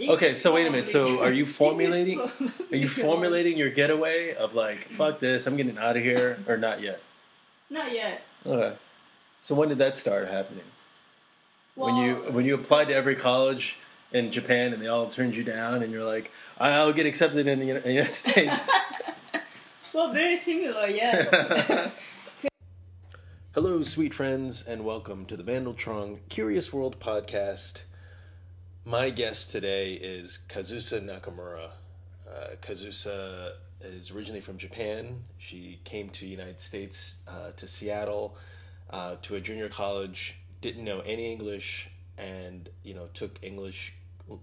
Okay, so wait a minute. So are you formulating? Are you formulating your getaway of like, fuck this, I'm getting out of here, or not yet? Not yet. Okay. So when did that start happening? when you when you applied to every college in Japan and they all turned you down, and you're like, I'll get accepted in the United States. well, very similar. Yes. Hello, sweet friends, and welcome to the Vandal Tron's Curious World podcast. My guest today is Kazusa Nakamura. Uh, Kazusa is originally from Japan. She came to the United States, uh, to Seattle, uh, to a junior college, didn't know any English, and you know took English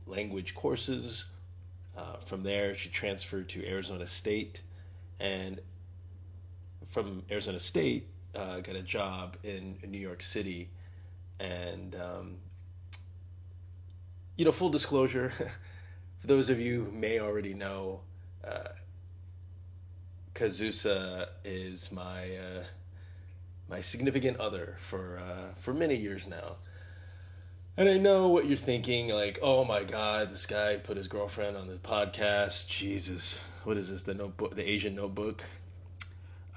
language courses. Uh, from there, she transferred to Arizona State, and from Arizona State, uh, got a job in, New York City, and um, you know, full disclosure, for those of you who may already know, uh, Kazusa is my uh, my significant other for uh, for many years now. And I know what you're thinking, like, oh my god, this guy put his girlfriend on the podcast. Jesus, what is this? The notebook, the Asian Notebook.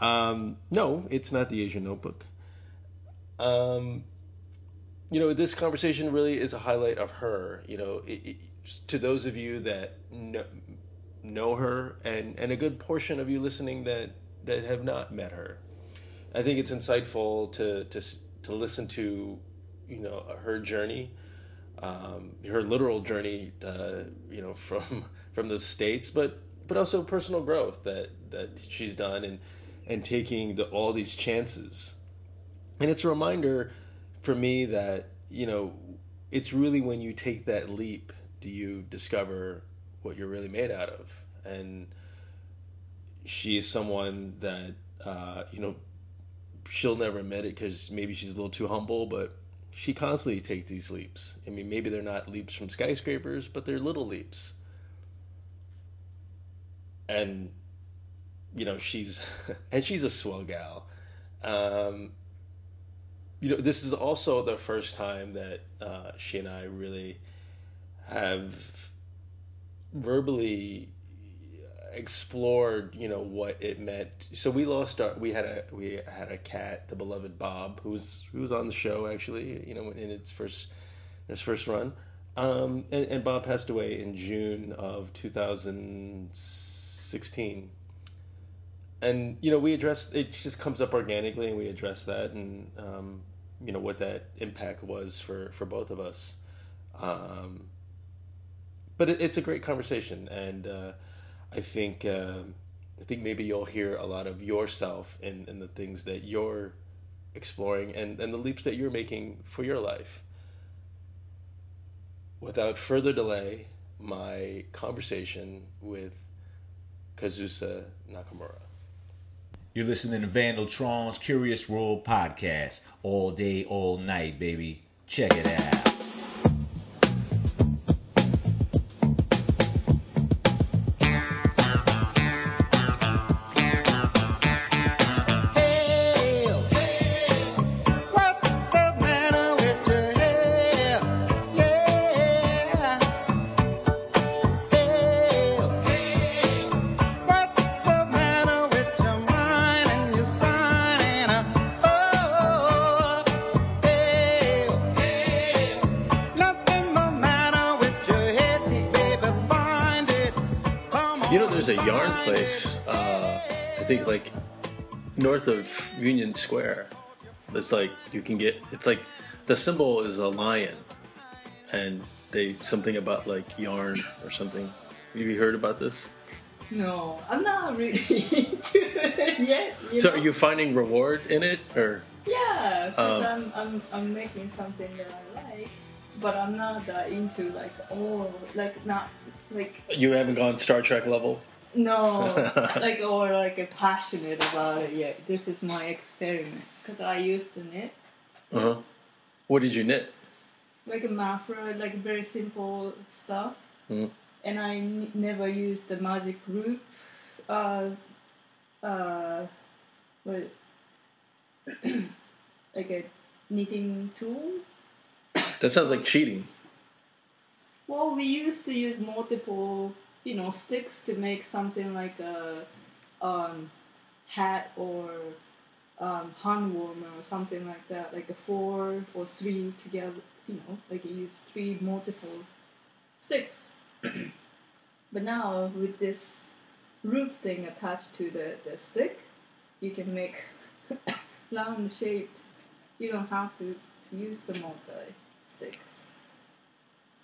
Um, no, it's not the Asian Notebook. Um, you know, this conversation really is a highlight of her. You know, it, it, to those of you that know, know her, and and a good portion of you listening that that have not met her, I think it's insightful to to to listen to, you know, her journey. Um, her literal journey, uh, you know, from from the states, but but also personal growth that that she's done, and and taking the, all these chances. And it's a reminder for me that, you know, it's really when you take that leap do you discover what you're really made out of. And she is someone that, uh, you know, she'll never admit it because maybe she's a little too humble, but she constantly takes these leaps. I mean, maybe they're not leaps from skyscrapers, but they're little leaps. And you know she's and she's a swell gal um, you know this is also the first time that uh, she and i really have verbally explored you know what it meant. So we lost our we had a we had a cat the beloved bob who was who was on the show actually you know in its first in its first run. Um, and, and bob passed away in june of 2016 and you know we address it just comes up organically and we address that. And um, you know what that impact was for for both of us. Um, but it, it's a great conversation and uh, i think uh, i think maybe you'll hear a lot of yourself in, in the things that you're exploring and, and the leaps that you're making for your life. Without further delay my conversation with kazusa nakamura You're listening to Vandal Tron's Curious World podcast. All day, all night, baby. Check it out. North of Union Square. It's like you can get. It's like the symbol is a lion, and they something about like yarn or something. Have you heard about this? no, I'm not really into it yet. So, know? are you finding reward in it, or Yeah, because Um, I'm, I'm I'm making something that I like, but I'm not that into like oh like not like you haven't gone Star Trek level? No like or like a passionate about it Yeah, This is my experiment because I used to knit Uh huh. What did you knit? like a mafra, like very simple stuff, Mhm. and I n- never used the magic loop. Uh, uh, what? like a knitting tool. That sounds like cheating. Well, we used to use multiple, you know, sticks to make something like a um, hat or um, hand warmer or something like that, like a four or three together. You know, like you use three multiple sticks. but now with this root thing attached to the, the stick, you can make round shaped. You don't have to, to use the multi sticks.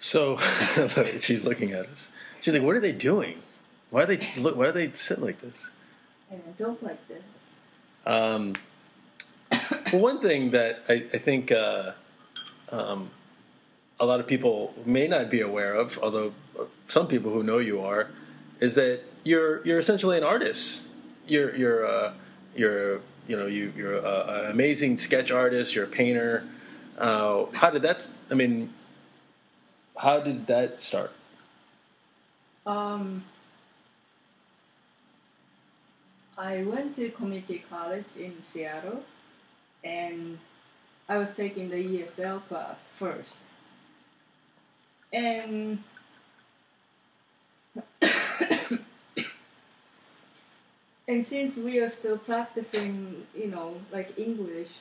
So she's looking at us. She's like, "What are they doing? Why are they look? Why are they sit like this?" And I don't like this. Um, well, one thing that I, I think uh, um, a lot of people may not be aware of, although some people who know you are, is that you're you're essentially an artist. You're you're uh, you're you know you you're a, an amazing sketch artist. You're a painter. Uh, how did that? I mean, how did that start? Um, I went to community college in Seattle, and I was taking the ESL class first. And and since we are still practicing, you know, like English,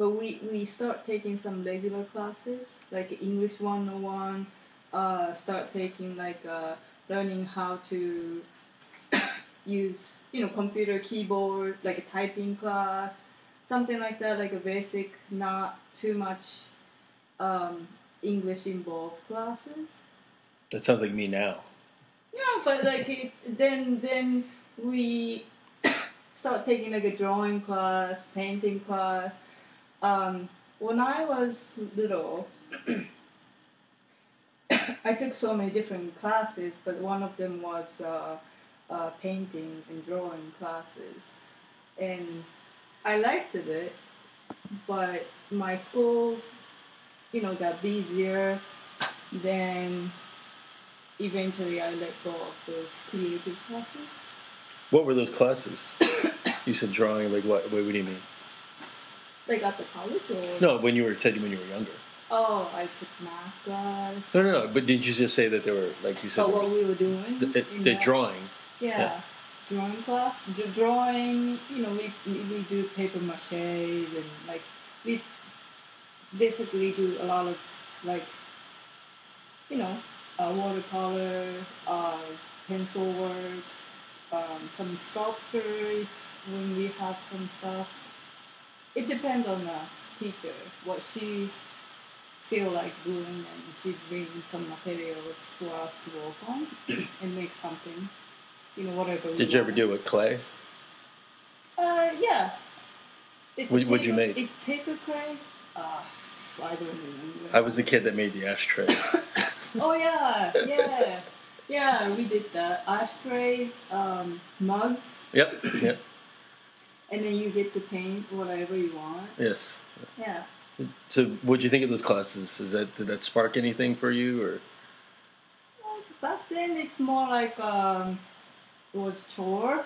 but we we start taking some regular classes like English 101, uh, start taking like uh, learning how to use you know computer keyboard like a typing class something like that like a basic not too much um, english involved classes That sounds like me now. yeah but like it, then then we start taking like a drawing class painting class um, when i was little i took so many different classes but one of them was uh, uh, painting and drawing classes and i liked it but my school you know got busier then eventually i let go of those creative classes What were those classes? you said drawing. Like what? What do you mean? Like the college or No, when you were said when you were younger. oh i took math class No, no, no. But did you just say that they were like you said? oh what we were doing the, in the drawing. yeah. yeah. drawing class D- drawing you know we, we we do paper mache and like we basically do a lot of like you know uh, watercolor uh, pencil work um, some sculpture when we have some stuff it depends on the teacher what she feel like doing and she bring some materials for us to work on and make something you know whatever Did you ever do it with clay? Uh, yeah. It's What- what'd you make? It's paper clay. Uh, I don't remember. I was the kid that made the ashtray. Oh yeah, yeah, yeah. We did that. Ashtrays, um, mugs, yep. Yep. And then you get to paint whatever you want. Yes. Yeah. So, what'd you think of those classes? Is that did that spark anything for you, or Well, back then it's more like um, it was chore.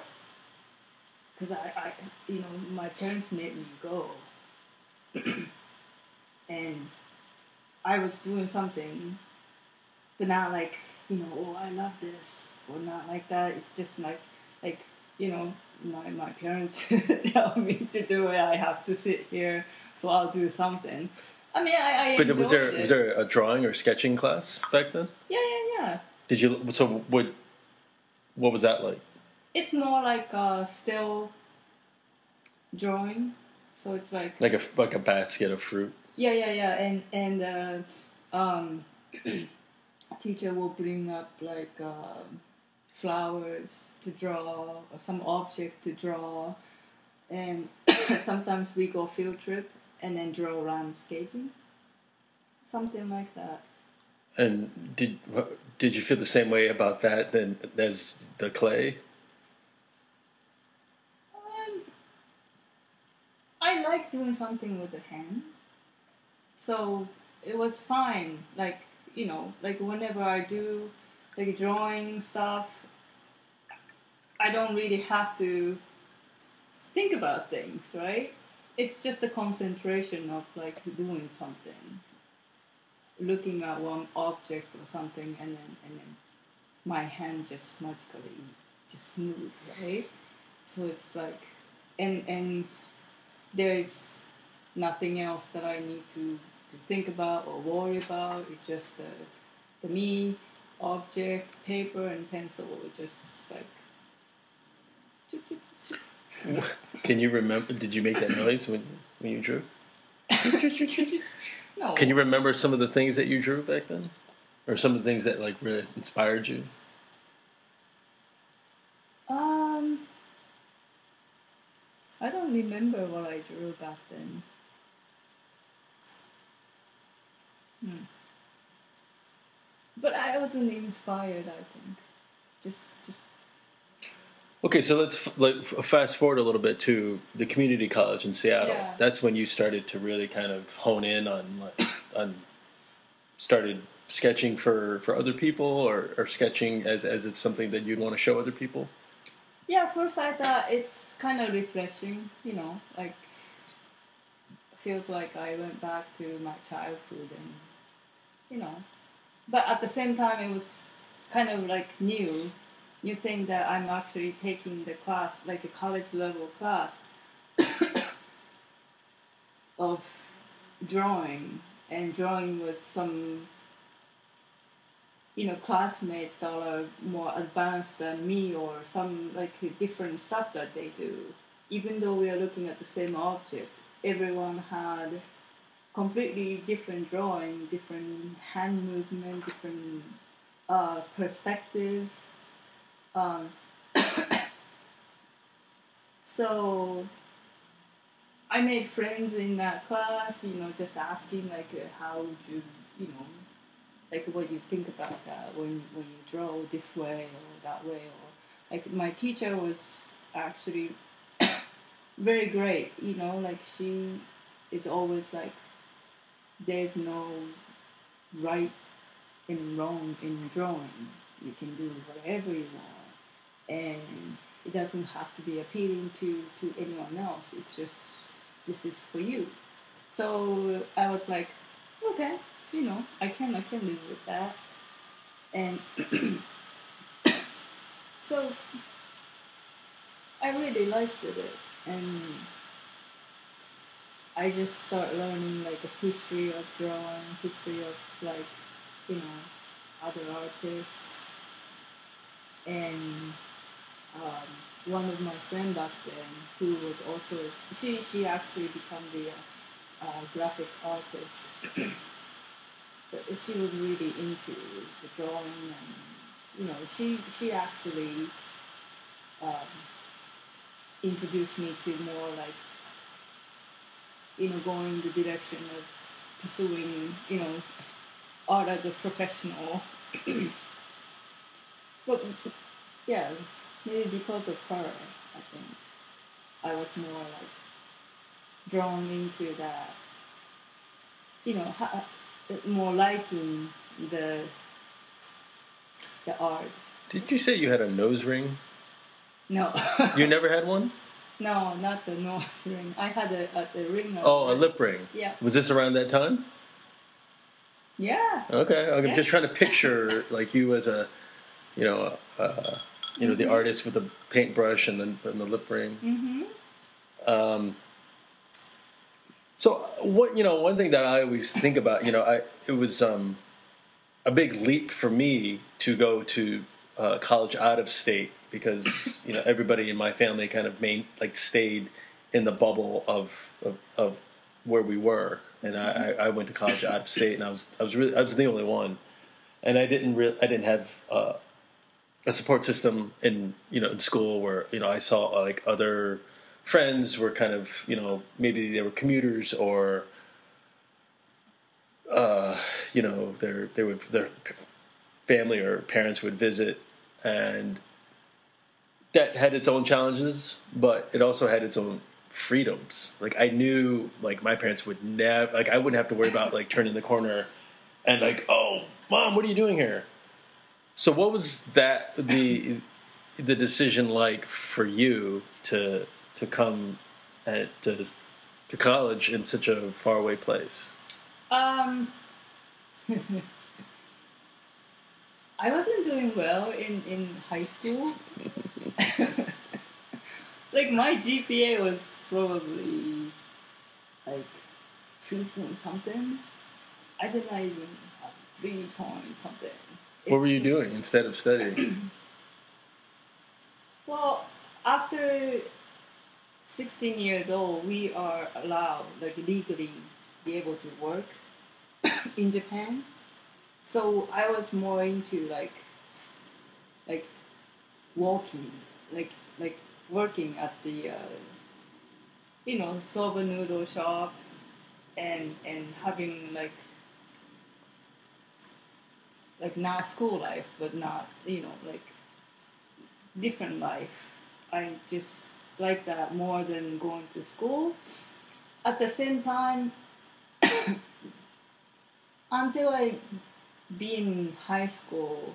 Cause I, I, you know, my parents made me go, and I was doing something, but not like you know, oh I love this or not like that. It's just like, like you know, my my parents tell me to do it. I have to sit here, so I'll do something. I mean, I, I but was there enjoyed was there a drawing or sketching class back then? Yeah, yeah, yeah. Did you? So, what what was that like? It's more like a still drawing. So it's like Like a like a basket of fruit. yeah, yeah, yeah, and and uh, um, teacher will bring up like um flowers to draw or some object to draw, and sometimes we go field trip and then draw landscaping, something like that. And did did you feel the same way about that than as the clay? Um, I like doing something with the hand, so it was fine. Like you know, like whenever I do like drawing stuff, I don't really have to think about things, right? It's just a concentration of like doing something. looking at one object or something, and then and then my hand just magically just moved, right? So it's like, and and there is nothing else that I need to to think about or worry about. It's just the the me object, paper and pencil, just like. Can you remember? Did you make that noise when when you drew? no. Can you remember some of the things that you drew back then, or some of the things that like really inspired you? Um, I don't remember what I drew back then. Hmm. But I wasn't inspired. I think, just, just Okay, so let's like fast forward a little bit to the community college in Seattle. Yeah. That's when you started to really kind of hone in on like, on started sketching for for other people or, or sketching as as if something that you'd want to show other people. yeah. First, I thought it's kind of refreshing. You know, like feels like I went back to my childhood, and you know, but at the same time, it was kind of like new. You think that I'm actually taking the class, like a college level class of drawing, and drawing with some, you know, classmates that are more advanced than me, or some like different stuff that they do. Even though we are looking at the same object, everyone had completely different drawing, different hand movement, different uh, perspectives. Um, so I made friends in that class, you know, just asking like, uh, how would you, you know, like what you think about that when when you draw this way or that way, or like my teacher was actually very great, you know, like she is always like, there's no right and wrong in drawing. You can do whatever you want, and it doesn't have to be appealing to to anyone else. It just this is for you. So I was like, okay, you know, I can I can live with that, and so I really liked it, and I just start learning like a history of drawing, history of like you know other artists, and um, one of my friend back then who was also she she actually become the uh, graphic artist. but she was really into the drawing and you know she she actually um, introduced me to more like you know going the direction of pursuing you know art as a professional but yeah maybe because of her i think i was more like drawn into that you know ha- more liking the the art Did you say you had a nose ring? no You never had one? no not the nose ring i had a, a, the ring Oh, a lip ring. yeah Was this around that time? yeah Okay, I'm Yeah. just trying to picture like you as a, you know, uh, you know, the artist with the paintbrush and the and the lip ring. mm-hmm Um, so what you know, one thing that I always think about, you know, I it was um, a big leap for me to go to uh, college out of state because you know everybody in my family kind of main like stayed in the bubble of of, of where we were, and I, I I went to college out of state, and I was I was really I was the only one, and I didn't really I didn't have. Uh, a support system in you know in school where you know I saw like other friends were kind of you know maybe they were commuters or uh, you know their they would their family or parents would visit and that had its own challenges but it also had its own freedoms. Like I knew like my parents would never like I wouldn't have to worry about like turning the corner and like oh mom what are you doing here so what was that the the decision like for you to to come at, to to college in such a faraway place? Um, I wasn't doing well in, in high school. like my GPA was probably like two point something. I did not even have three point something. What were you doing instead of studying? Well, after 16 years old, we are allowed, like legally, be able to work in Japan. So I was more into like, like, walking, like, like working at the, uh, you know, soba noodle shop, and and having like, like not school life, but not you know like different life. I just like that more than going to school. At the same time, until I be in high school,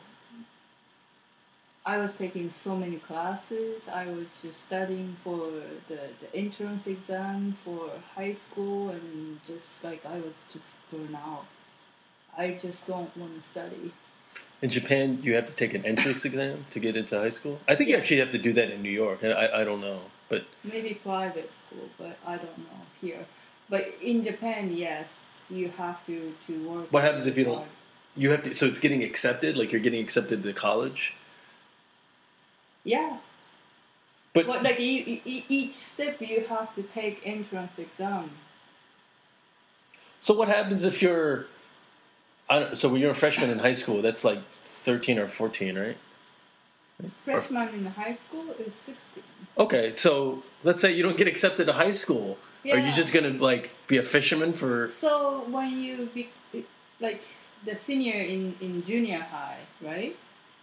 I was taking so many classes. I was just studying for the, the entrance exam for high school, and just like I was just burned out. I just don't want to study. In Japan, you have to take an entrance exam to get into high school. I think you actually have to do that in New York. I, I don't know, but maybe private school, but I don't know here. But in Japan, yes, you have to to work. What happens if you don't- you have to. So it's getting accepted. Like you're getting accepted to college. Yeah, But, but like e- each step, you have to take entrance exam. so what happens if you're? So when you're a freshman in high school, that's like thirteen or fourteen, right? Freshman in high school is sixteen. Okay, so let's say you don't get accepted to high school. Yeah. Are you just gonna like be a fisherman for? So when you be like the senior in in junior high, right?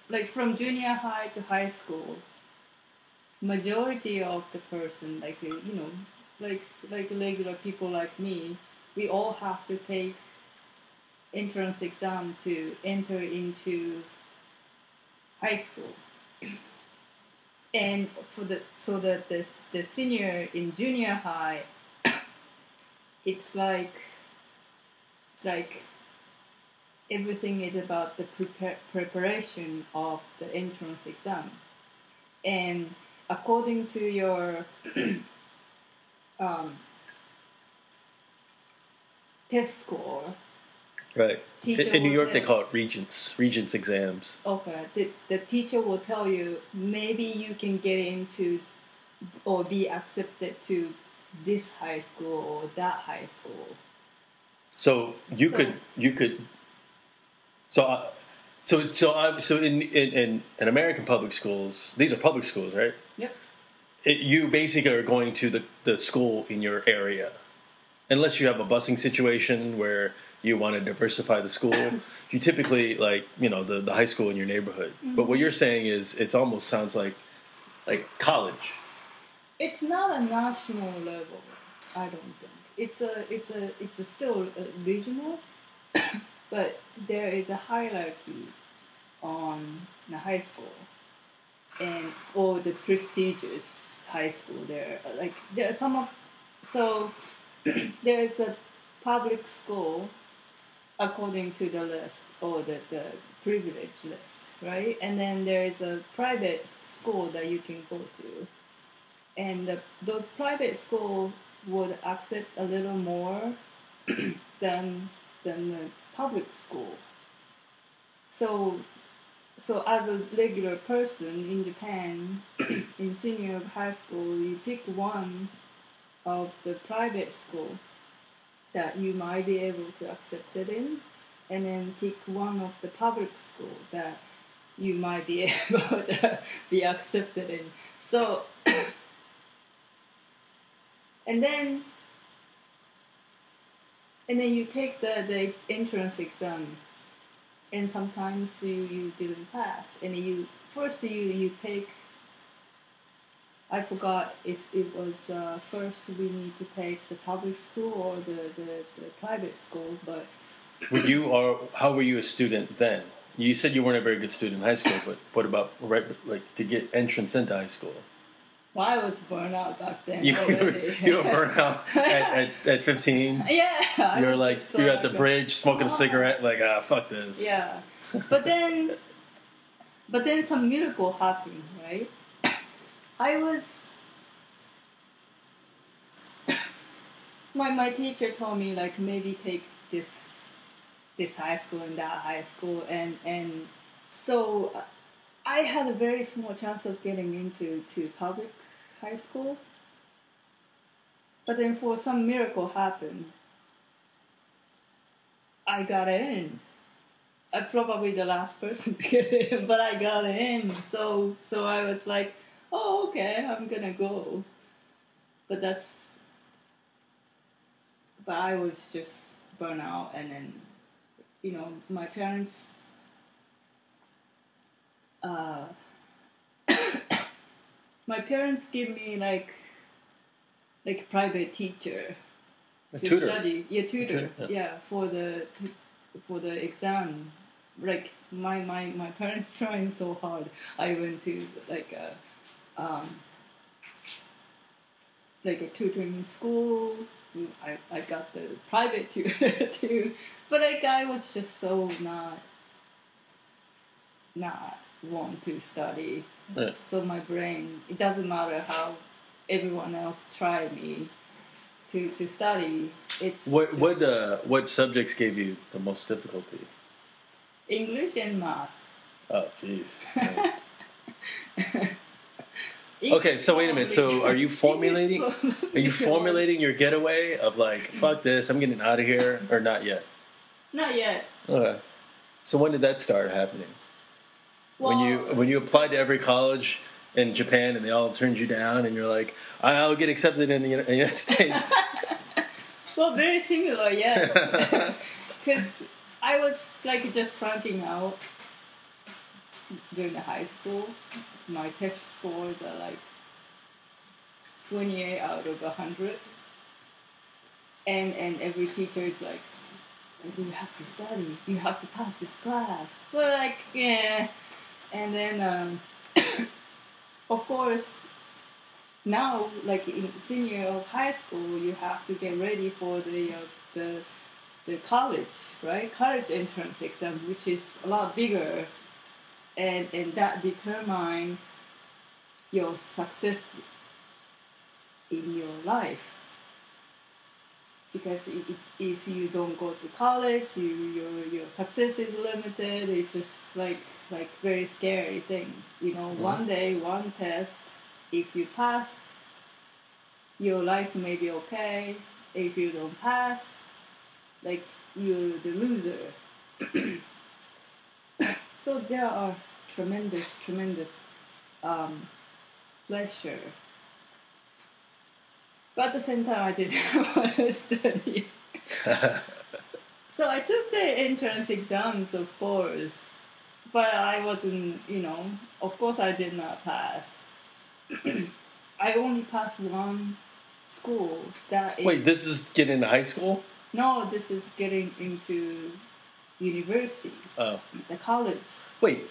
Like from junior high to high school, majority of the person, like you know, like like regular people like me, we all have to take entrance exam to enter into high school. And for the so that the the senior in junior high it's like it's like everything is about the prepar- preparation of the entrance exam and according to your um, test score Right. In, Teacher in New York, they call it regents, regents exams. okay the, the teacher will tell you maybe you can get into or be accepted to this high school or that high school So you So- could, you could. So, uh, so so uh, so in, in in in American public schools, these are public schools, right? yep It, you basically are going to the the school in your area, unless you have a busing situation where you want to diversify the school. you typically like you know the the high school in your neighborhood. But what mm-hmm. you're saying is, it almost sounds like like college. It's not a national level. I don't think it's a it's a it's a still a regional, but there is a hierarchy on the high school, and or the prestigious high school. There like there are some of so there is a public school according to the list or the, the privilege list, right? And then there is a private school that you can go to and the, those private schools would accept a little more than than the public school. So, so as a regular person in Japan, in senior high school, you pick one of the private school that you might be able to accept it in, and then pick one of the public school that you might be able to be accepted in. So and then and then you take the, the entrance exam and sometimes you, you didn't pass and you first you you take I forgot if it was uh, first we need to take the public school or the, the, the private school but Were you or how were you a student then? You said you weren't a very good student in high school, but what about right like to get entrance into high school? Well, I was burned out back then You, already. you were burnt out at, at, at 15. yeah. You were like, so you're at the bridge smoking a cigarette, like, ah, fuck this. Yeah, but then, but then some miracle happened, right? I was. My my teacher told me like maybe take this, this high school and that high school and and so, uh, I had a very small chance of getting into to public high school. But then for some miracle happened. I got in. I'm probably the last person to get in, but I got in. So so I was like, oh okay, I'm gonna go. But that's. But I was just burnt out, and then, you know, my parents. Uh, my parents give me like. Like private teacher A to tutor. study. Yeah, tutor. Tutor, yeah. yeah. for the for the exam. Like my my my parents trying so hard. I went to like a um like a tutoring school. I, I got the private tutor too, but like I was just so not not want to study. Yeah. So my brain, it doesn't matter how everyone else tried me to to study. It's What just what uh, what subjects gave you the most difficulty? English and math. Oh, jeez. Okay, so wait a minute. So are you formulating- Are you formulating your getaway of like, fuck this, I'm getting out of here, or not yet? Not yet. Okay. So when did that start happening? when you when you applied to every college in Japan and they all turned you down, and you're like, I'll get accepted in the United States. Well, very similar, yes. Because I was like just flunking out during the high school. My test scores are like 28 out of 100. And, and every teacher is like, you have to study, you have to pass this class. Well, like, yeah. And then, um, of course, now like in senior of high school you have to get ready for the uh, the the college right college entrance exam which is a lot bigger and and that determine your success in your life because if you don't go to college you your your success is limited it's just like like very scary thing you know one day one test if you pass, your life may be okay. If you don't pass, like you're the loser. so there are tremendous, tremendous um, pleasure. But at the same time, I didn't want to study. so I took the entrance exams, of course, but I wasn't, you know, of course I did not pass. I only passed one school. That is Wait, this is getting into high school? no, this is getting into university, Oh, the college. wait.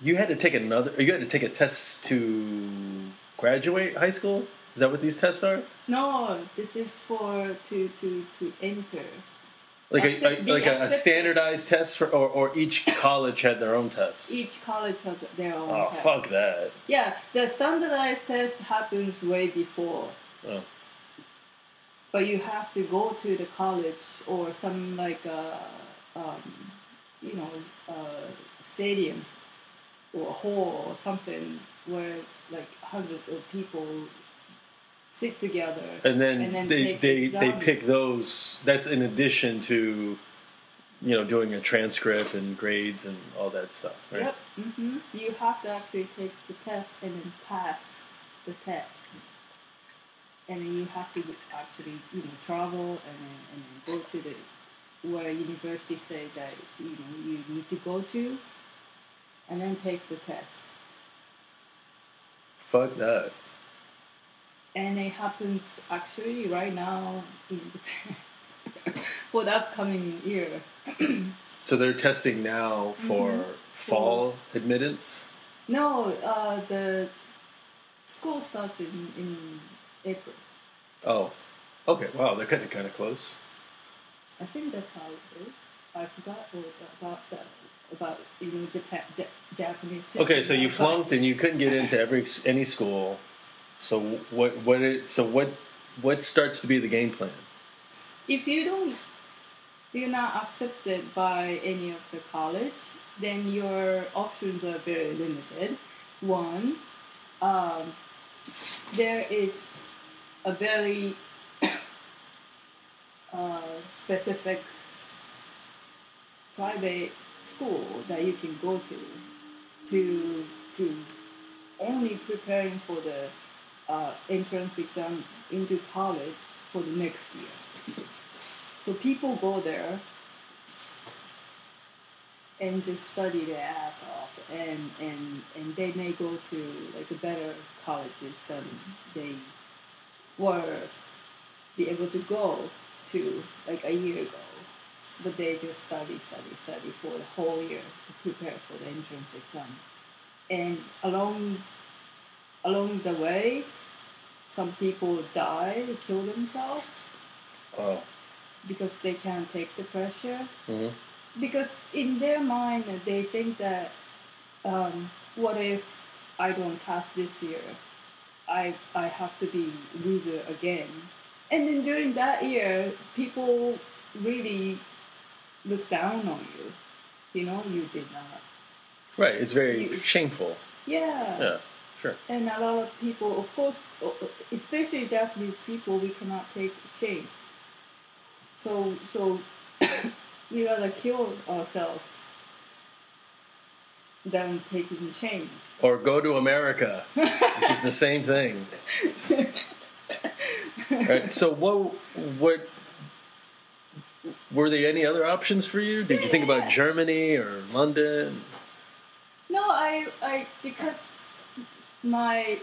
You had to take another. You had to take a test to graduate high school. Is that what these tests are? No, this is for to to to enter. Like a, Accept- a like a, a standardized test for, or, or each college had their own test. Each college has their own. Oh test. fuck that! Yeah, the standardized test happens way before. Oh. But you have to go to the college or some like uh, um, you know uh, stadium or a hall or something where like hundreds of people sit together. And then, And then they they, they pick those. That's in addition to, you know, doing a transcript and grades and all that stuff. Right? Yep. hmm You have to actually take the test and then pass the test. And then you have to actually, you know, travel and then, and then go to the where universities say that you know you need to go to, and then take the test. Fuck that. And it happens actually right now for the upcoming year. So they're testing now for Mm-hmm. fall admittance. No, uh, the School starts in, in April. Oh, okay. Wow, they're kind of kind of close. I think that's how it is. I forgot about that about you know Japan ja- Japanese. Okay, so you flunked and you couldn't get into every any school. So what what it, so what what starts to be the game plan? If you don't, you're not accepted by any of the college, then your options are very limited. One, um, there is a very uh, specific private school that you can go to to to only preparing for the uh, entrance exam into college for the next year. So people go there and just study their ass off, and and and they may go to like a better colleges than they were be able to go to like a year ago. But they just study, study, study for the whole year to prepare for the entrance exam. And along along the way, some people die, kill themselves Oh, because they can't take the pressure. hmm Because in their mind, they think that, um, what if I don't pass this year? I I have to be loser again. And then during that year, people really look down on you. You know, you did not. right. It's very You- shameful. Yeah. Yeah, sure. And a lot of people, of course, especially Japanese people, we cannot take shame. So, so we rather kill ourselves than taking shame. Or go to America, which is the same thing. Right. So what what were there any other options for you? Did you think about Yeah. Germany or London? No, I, I, because my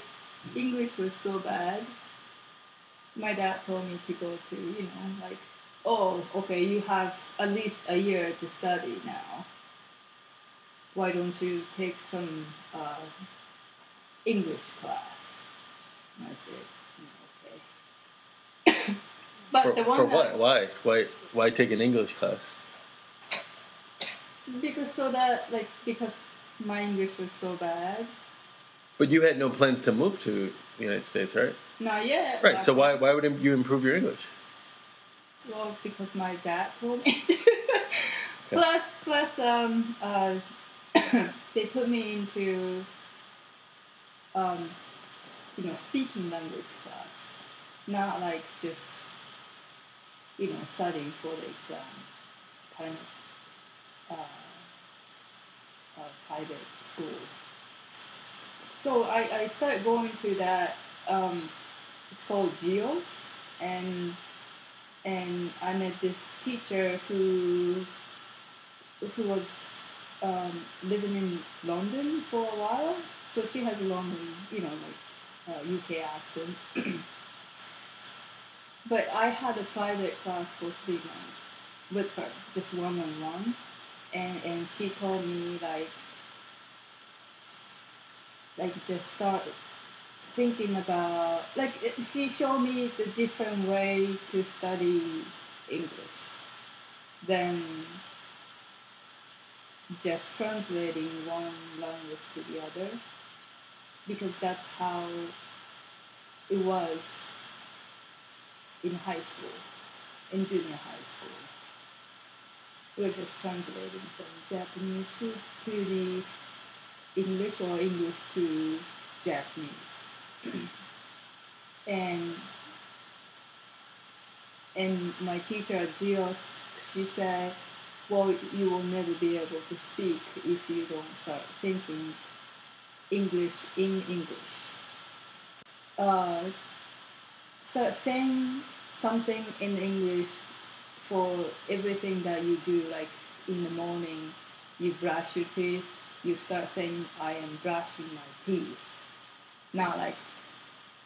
English was so bad, my dad told me to go to, you know, like, oh, okay, you have at least a year to study now. Why don't you take some uh, English class? And I said, "Mm, okay. But for the one for what? Why? Why why take an English class? Because so that, like, because my English was so bad. But you had no plans to move to the United States, right? Not yet. Right. So why why would you improve your English? Well, because my dad told me to. plus, plus, um, uh, they put me into, um, you know, speaking language class, not like just, you know, studying for the exam, kind of, uh, private school. So I, I started going to that. Um, it's called Geos, and and I met this teacher who who was um, living in London for a while. So she has a long, you know, like uh, UK accent. but I had a private class for three months with her, just one on one, and and she told me like like just start thinking about like she showed me the different way to study English than just translating one language to the other because that's how it was in high school, in junior high school. We're just translating from Japanese to, to the English or English to Japanese. and and my teacher at Geos, she said, well, you will never be able to speak if you don't start thinking English in English. Uh, start saying something in English for everything that you do, like in the morning, you brush your teeth, you start saying, I am brushing my teeth. Not like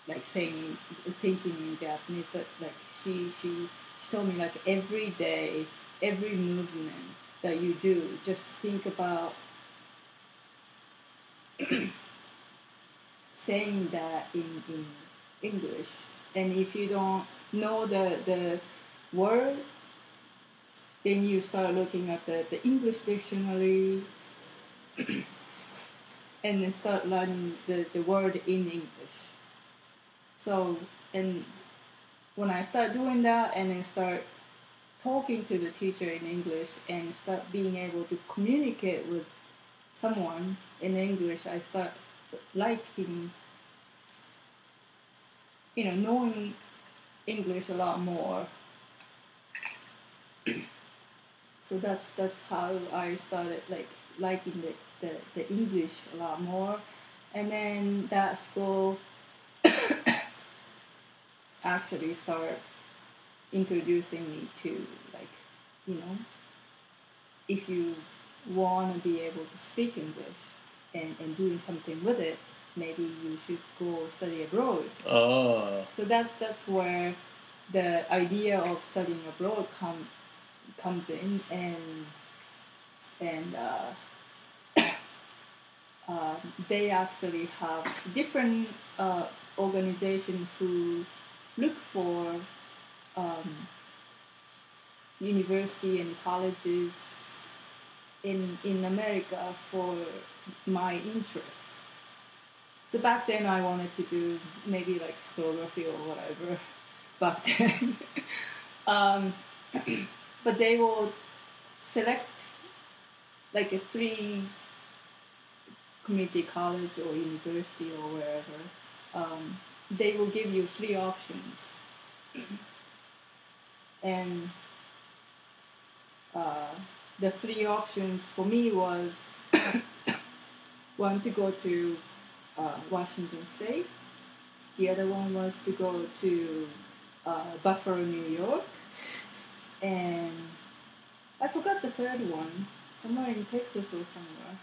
like saying thinking in Japanese, but like she she she told me like every day, every movement that you do, just think about saying that in, in English. And if you don't know the, the word, then you start looking at the, the English dictionary and then start learning the, the word in English. So, and when I start doing that and then start talking to the teacher in English and start being able to communicate with someone in English, I start liking, you know, knowing English a lot more. so that's that's how I started like liking the, the, the English a lot more. And then that school actually started introducing me to like, you know, if you want to be able to speak English and, and doing something with it, maybe you should go study abroad. Oh, So that's that's where the idea of studying abroad come comes in, and and uh, um, they actually have different uh, organizations who look for um, university and colleges in in America for my interest. So back then I wanted to do maybe like photography or whatever back then. um, but they will select like a three community college or university or wherever. Um, they will give you three options. and uh, the three options for me was one to go to uh, Washington State. The other one was to go to uh, Buffalo, New York, and I forgot the third one, somewhere in Texas or somewhere.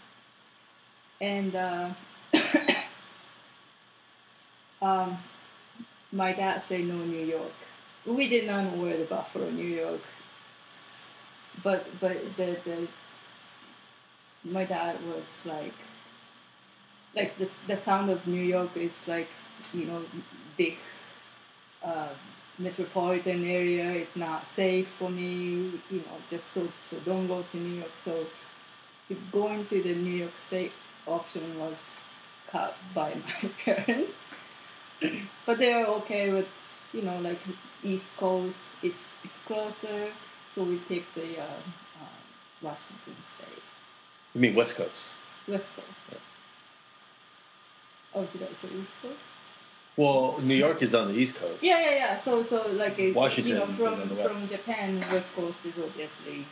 And uh, um, my dad said no, New York. We did not know where the Buffalo, New York. But but the the my dad was like like the the sound of New York is like you know big uh, metropolitan area. It's not safe for me. You know, just so so don't go to New York. So to going to the New York State option was cut by my parents. but they are okay with you know like East Coast. It's it's closer, so we picked the uh, uh, Washington State. you mean West Coast? West Coast. Oh, did I say East Coast? Well, New York is on the East Coast. Yeah, yeah, yeah. So, so like a, Washington you know, is from on the from. Japan, West Coast is obviously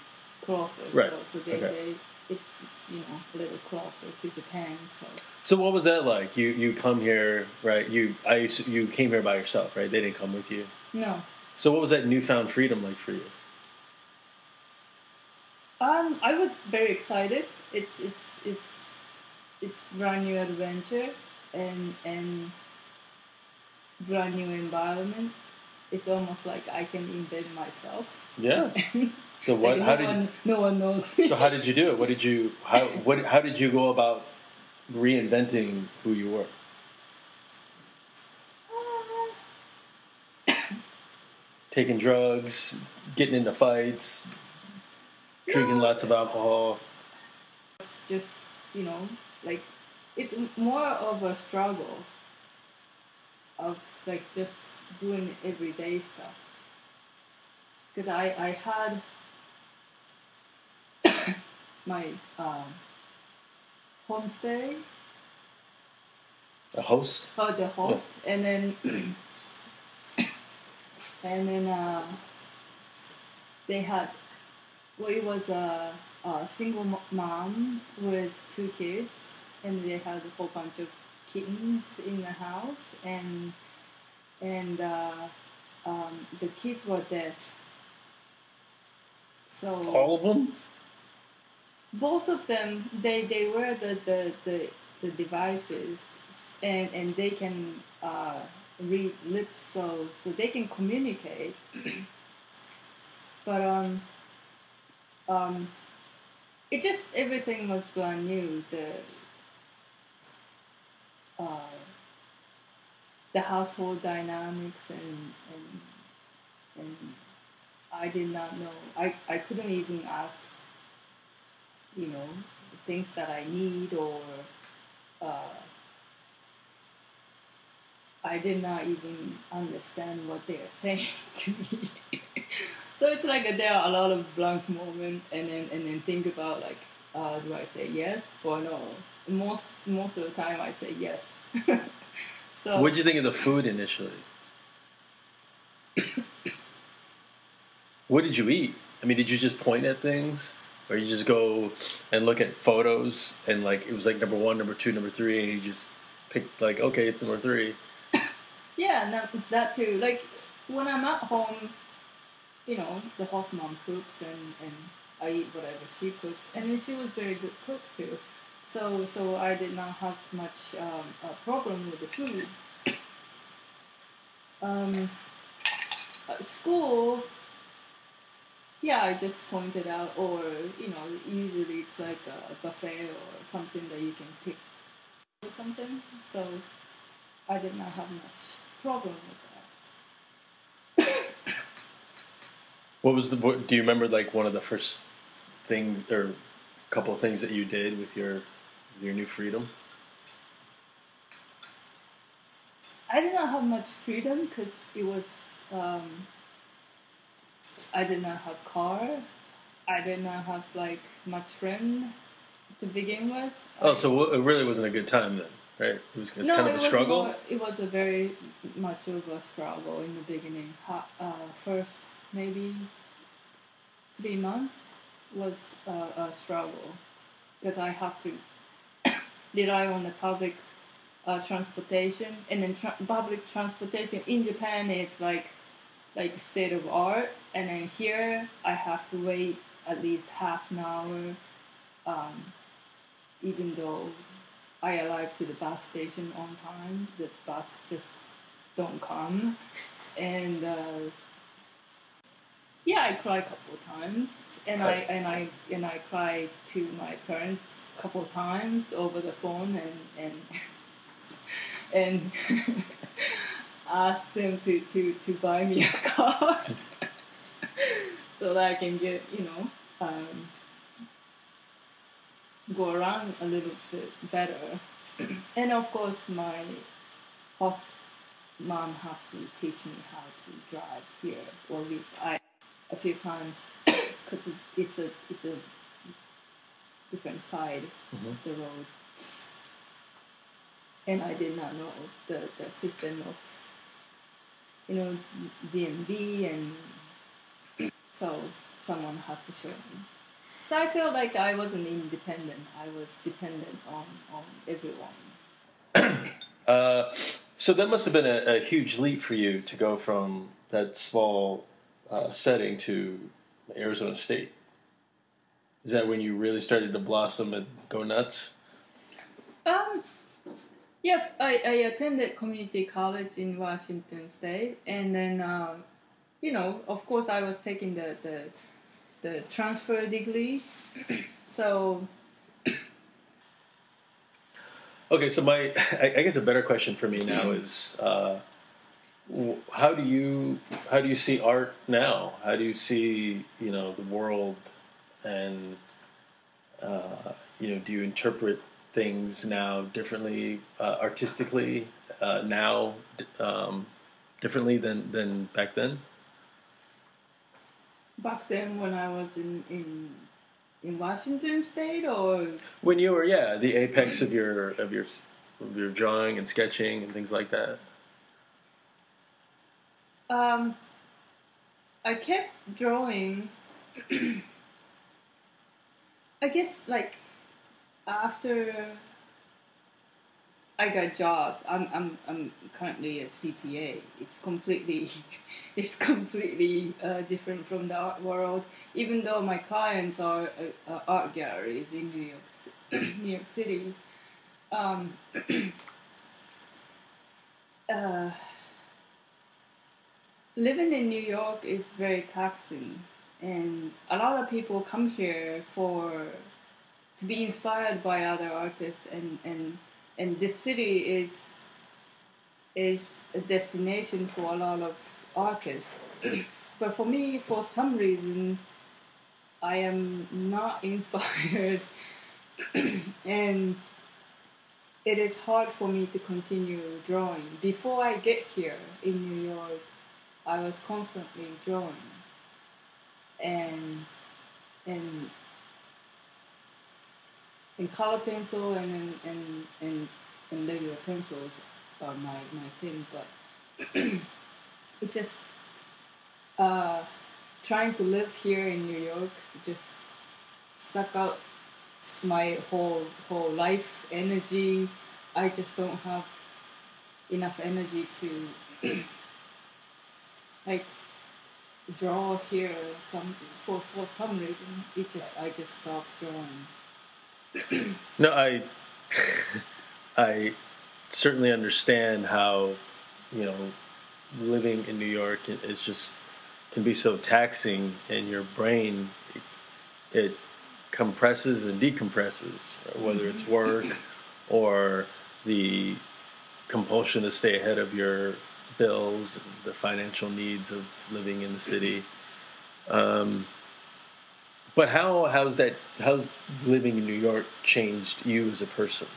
closer. Right. So, so they Okay. say it's it's you know a little closer to Japan. So So what was that like? You you come here, right? You I you came here by yourself, right? They didn't come with you. no, So what was that newfound freedom like for you? um, I was very excited. It's it's it's it's brand new adventure and and brand new environment. It's almost like I can invent myself. Yeah. So what? Like, how no did? one, You, no one knows so how did you do it? What did you? How what? How did you go about reinventing who you were? Taking drugs, getting into fights, drinking lots of alcohol. Just you know like it's more of a struggle of like just doing everyday stuff. Because I I had my um, homestay. A host. oh the host. And then and then uh, they had well it was a, a single mom with two kids and they had a whole bunch of kittens in the house and and uh, um, the kids were dead so All of them. both of them they they wear the the, the, the devices and and they can uh, read lips so so they can communicate but um um it just everything was brand new the uh the household dynamics and and and I did not know. I, I couldn't even ask, you know, things that I need or uh, I did not even understand what they are saying to me. so it's like there are a lot of blank moments, and then and then think about like, uh, do I say yes or no? Most most of the time I say yes. so what did you think of the food initially? what did you eat? I mean, did you just point at things, or you just go and look at photos and like it was like number one, number two, number three, and you just picked like okay, it's number three. Yeah, that, that too. Like when I'm at home, you know, the host mom cooks and, and I eat whatever she cooks, and she was very good cook too. So so I did not have much um, problem with the food. Um, school, yeah, I just pointed out, or you know, usually it's like a buffet or something that you can pick or something. So I did not have much problem with that. What was the? Do you remember like one of the first things or couple of things that you did with your with your new freedom? I did not have much freedom because it was. Um, I did not have car. I did not have like much friend to begin with. Oh, so it really wasn't a good time then, right? It was it's no, kind of a struggle. more- it was a very much of a struggle in the beginning. Ha- Uh, first, maybe three months was uh, a struggle because I have to rely on the public uh, transportation, and then tra- public transportation in Japan is like like state of art, and then here I have to wait at least half an hour. Um, even though I arrive to the bus station on time, the bus just don't come, and uh, yeah, I cried a couple of times, and I and I and I cried to my parents a couple of times over the phone, and and and asked them to, to, to buy me a car so that I can get you know um, go around a little bit better. and of course, my host mom have to teach me how to drive here, or we I a few times because it's a it's a different side Mhm. of the road, and I did not know the the system of you know DMV and so someone had to show me. So I felt like I wasn't independent. I was dependent on, on everyone. Uh, so that must have been a, a huge leap for you to go from that small uh, setting to Arizona State. Is that when you really started to blossom and go nuts? Um, yeah, I, I attended community college in Washington State, and then uh, you know, of course, I was taking the the, the transfer degree. so Okay, so my I, I guess a better question for me now is uh, how do you how do you see art now? How do you see you know the world and uh, you know do you interpret things now differently uh, artistically uh, now um, differently than than back then? back then, when I was in in in Washington State, or When you were yeah the apex of your of your of your drawing and sketching and things like that. Um, I kept drawing. I guess like after I got a job, I'm I'm I'm currently a CPA. It's completely it's completely uh, different from the art world. Even though my clients are uh, art galleries in New York New York City. Um, uh, living in New York is very taxing, and a lot of people come here for to be inspired by other artists, and and and this city is is a destination for a lot of artists. but for me, for some reason, I am not inspired, and it is hard for me to continue drawing. Before I get here in New York, I was constantly drawing, and and in color pencil and in and, and, and regular pencils are my, my thing, but it just uh, trying to live here in New York just suck out my whole whole life energy. I just don't have enough energy to like draw here some for for some reason it just I just stopped drawing. No, I I certainly understand how you know living in New York is just can be so taxing, and your brain. It, it compresses and decompresses, whether it's mm-hmm. work or the compulsion to stay ahead of your bills, the financial needs of living in the city. Um, but how how's that how's living in New York changed you as a person?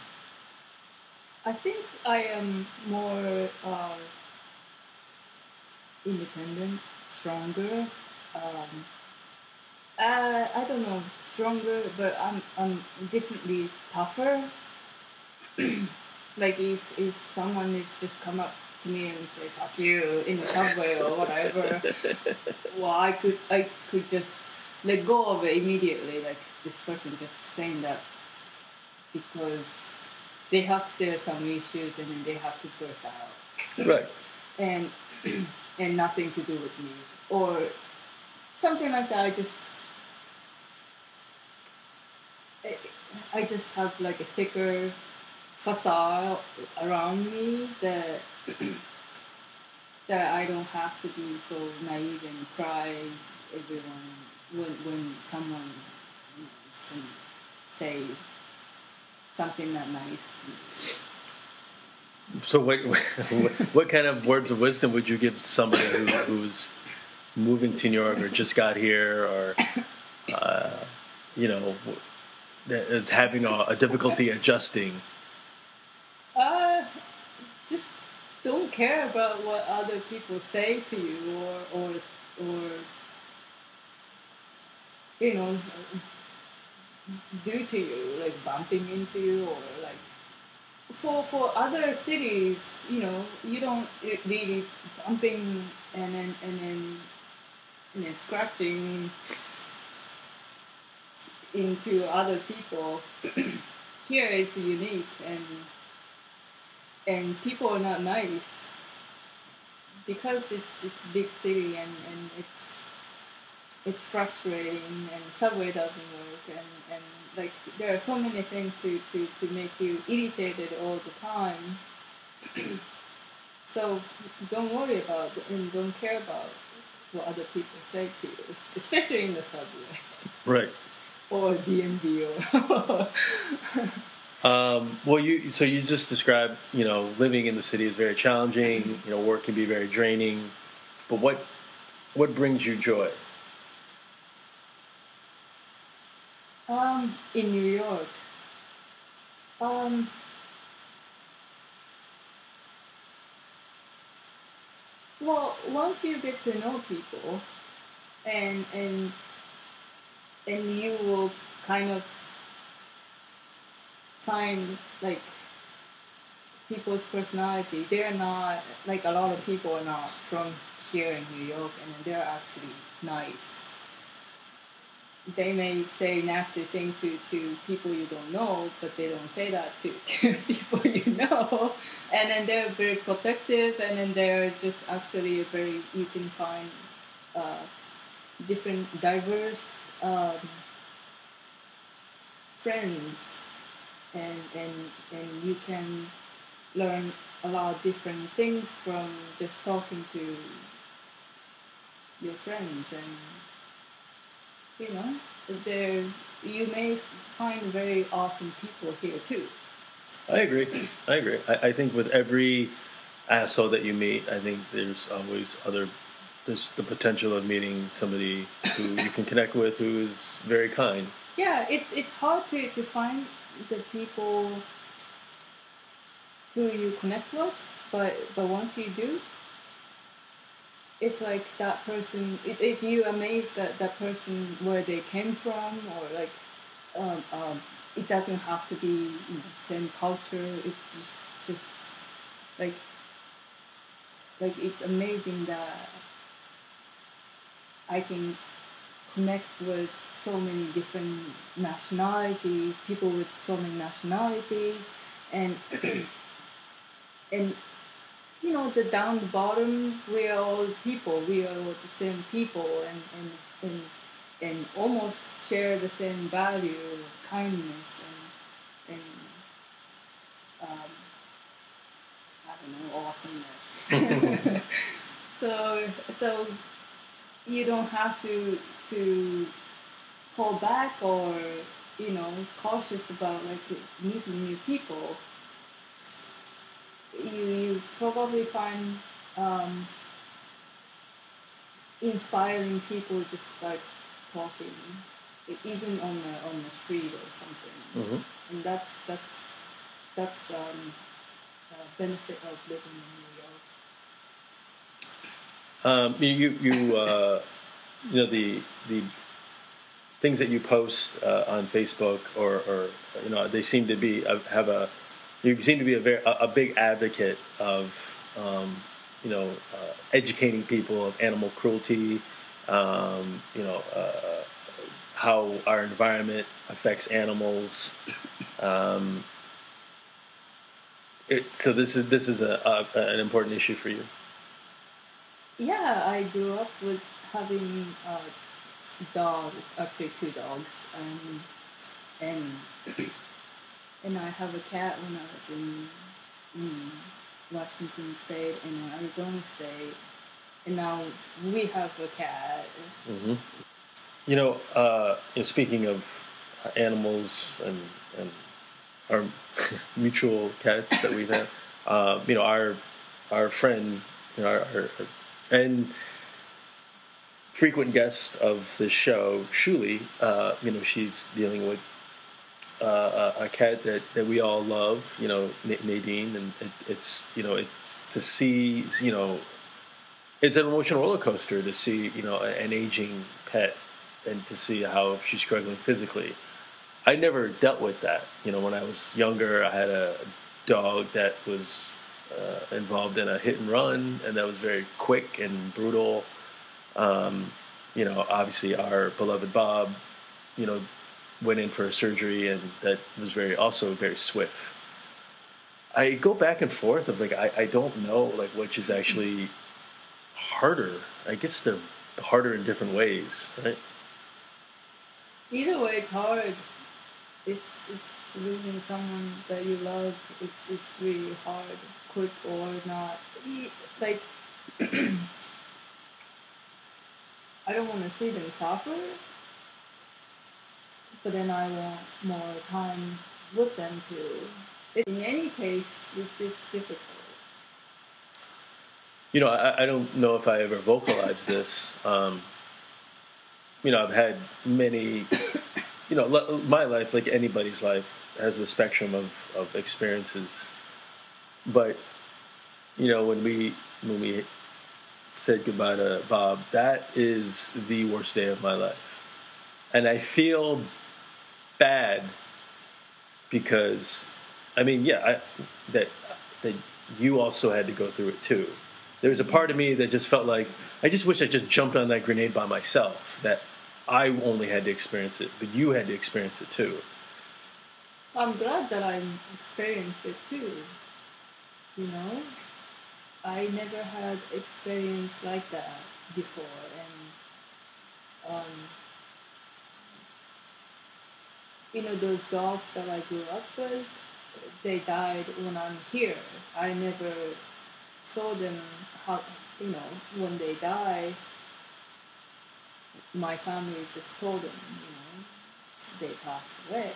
I think I am more uh, independent, stronger. Um, uh, I don't know, stronger, but I'm I'm definitely tougher. like if if someone is just come up to me and say "fuck you" in the subway or whatever, well, I could I could just let go of it immediately. Like this person just saying that because they have still some issues and then they have to burst out Right. and and nothing to do with me or something like that. I just I, I just have like a thicker facade around me that that I don't have to be so naive and cry everyone when when someone you know, some, say something not nice to me. So what what kind of words of wisdom would you give somebody who, who's moving to New York or just got here or uh, you know that is having a, a difficulty adjusting? Uh, don't care about what other people say to you or or or you know do to you like bumping into you or like for for other cities you know you don't re- really bumping and then and then and then scratching into other people. Here is unique and and people are not nice. Because it's it's a big city and, and it's it's frustrating and subway doesn't work and, and like there are so many things to, to, to make you irritated all the time. So don't worry about and don't care about what other people say to you especially in the subway. Right. or DMV or Um, well, you so you just described you know living in the city is very challenging. You know, work can be very draining. But what what brings you joy? Um, in New York. Um, well, once you get to know people, and and and you will kind of find like people's personality. They're not like a lot of people are not from here in New York, and they're actually nice they may say nasty thing to, to people you don't know, but they don't say that to, to people you know. And then they're very protective, and then they're just actually a very, you can find uh, different, diverse um, friends, and, and, and you can learn a lot of different things from just talking to your friends and you know, there you may find very awesome people here too. I agree. I agree. I, I think with every asshole that you meet. I think there's always other. There's the potential of meeting somebody who you can connect with, who is very kind. yeah it's it's hard to, to find the people who you connect with but but once you do it's like that person if, if you amaze that that person where they came from or like um, um, it doesn't have to be you know, same culture. It's just just like like it's amazing that I can connect with so many different nationalities, people with so many nationalities, and and you know the down the bottom we are all people, we are all the same people, and and and, and almost share the same value, kindness, and and um, I don't know awesomeness. so so you don't have to to pull back or you know cautious about like meeting new people you you probably find um, inspiring people just like talking even on the on the street or something Mm-hmm. and that's that's that's um, a benefit of living in New York Um, you you, you uh, you know the the things that you post uh, on Facebook or, or you know they seem to be uh, have a you seem to be a very a, big advocate of um, you know uh, educating people of animal cruelty um, you know uh, how our environment affects animals. Um, it, so this is this is a, a an important issue for you. Yeah, I grew up with having a dog, actually two dogs, and and and I have a cat when I was in, in Washington State and Arizona State, and now we have a cat. hmm You know, uh, speaking of animals and and our mutual cats that we've uh, you know, our our friend, you know, our, our and frequent guest of the show, Shuli, uh, you know, she's dealing with uh, a, a cat that, that we all love, you know, Nadine, and it, it's you know, it's to see, you know, it's an emotional roller coaster to see, you know, an aging pet and to see how she's struggling physically. I never dealt with that. You know, when I was younger, I had a dog that was uh, involved in a hit and run, and that was very quick and brutal. Um, you know, obviously, our beloved Bob, you know, went in for a surgery, and that was very also very swift. I go back and forth of like I, I don't know like which is actually harder. I guess they're harder in different ways, right? Either way, it's hard. It's it's losing someone that you love. It's it's really hard, quick or not. Like I don't want to see them suffer, but then I want more time with them too. In any case, it's it's difficult. You know, I, I don't know if I ever vocalized this. Um, you know, I've had many, you know, my life, like anybody's life, has a spectrum of, of experiences. But, you know, when we when we said goodbye to Bob, that is the worst day of my life. And I feel bad because, I mean, yeah, I, that that you also had to go through it too. There was a part of me that just felt like I just wish I just jumped on that grenade by myself. That I only had to experience it, but you had to experience it too. I'm glad that I experienced it too. You know, I never had experience like that before, and um, you know those dogs that I grew up with, they died when I'm here. I never saw them. How you know when they die? My family just told them, you know, they passed away.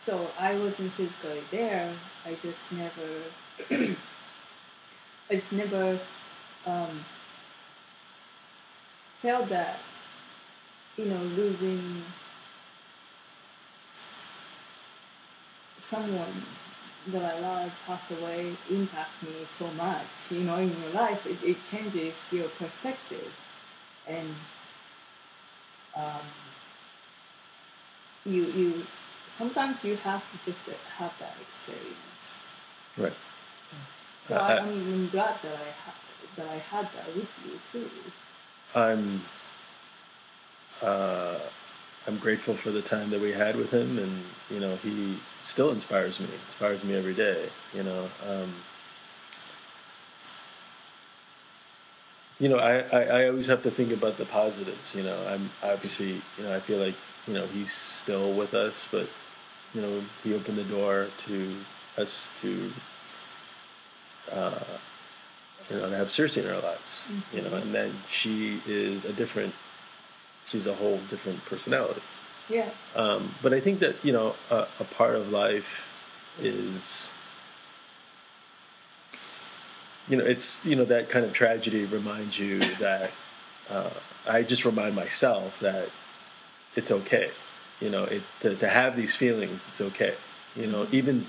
So I wasn't physically there. I just never I just never um, felt that you know losing someone that I love pass away impact me so much. You know, in your life, it, it changes your perspective, and um, you you sometimes you have to just have that experience. Right. So I- I'm, I'm glad that I ha- that I had that with you too. I'm uh, I'm grateful for the time that we had with him, and you know he still inspires me. Inspires me every day. You know. Um, you know, I, I, I always have to think about the positives. You know, I'm obviously, you know, I feel like, you know, he's still with us, but, you know, he opened the door to us to, uh, you know, to have Cersei in our lives, you know, and then she is a different, she's a whole different personality. Yeah. Um, but I think that you know a, a part of life is you know it's you know that kind of tragedy reminds you that uh, I just remind myself that it's okay. You know, it to, to have these feelings, it's okay. You know, even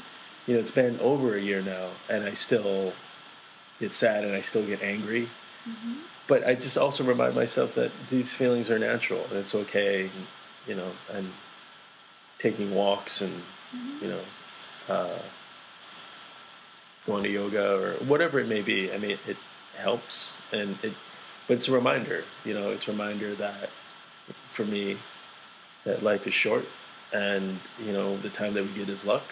you know it's been over a year now, and I still get sad and I still get angry. But I just also remind myself that these feelings are natural and it's okay. And, you know, and taking walks and you know, uh, going to yoga or whatever it may be. I mean, it helps, and it, but it's a reminder. You know, it's a reminder that for me, that life is short, and you know, the time that we get is luck,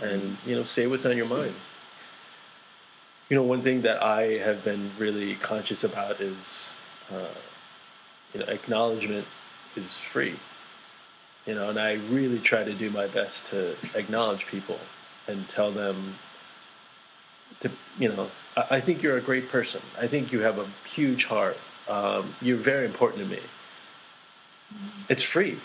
and you know, say what's on your mind. You know, one thing that I have been really conscious about is, uh, you know, acknowledgement is free. You know and i really try to do my best to acknowledge people and tell them to you know i, I think you're a great person. I think you have a huge heart. Um, you're very important to me. It's free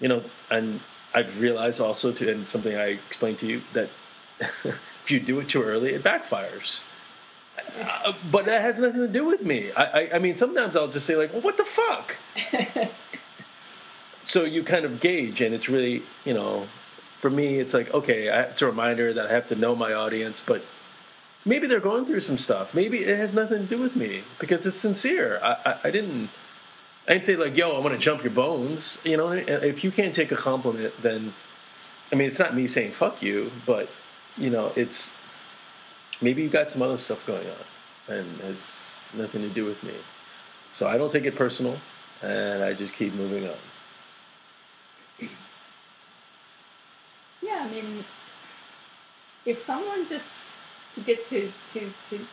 you know and i've realized also to and something i explained to you that if you do it too early it backfires. Uh, but that has nothing to do with me. I, I i mean sometimes i'll just say like well what the fuck? So you kind of gauge and it's really you know for me it's like okay I, it's a reminder that i have to know my audience but maybe they're going through some stuff. Maybe it has nothing to do with me because it's sincere. I, I, I didn't i didn't say like yo i want to jump your bones you know? If you can't take a compliment then i mean it's not me saying fuck you but you know it's maybe you've got some other stuff going on and has nothing to do with me. So i don't take it personal and i just keep moving on. Yeah, I mean, if someone just to get to to to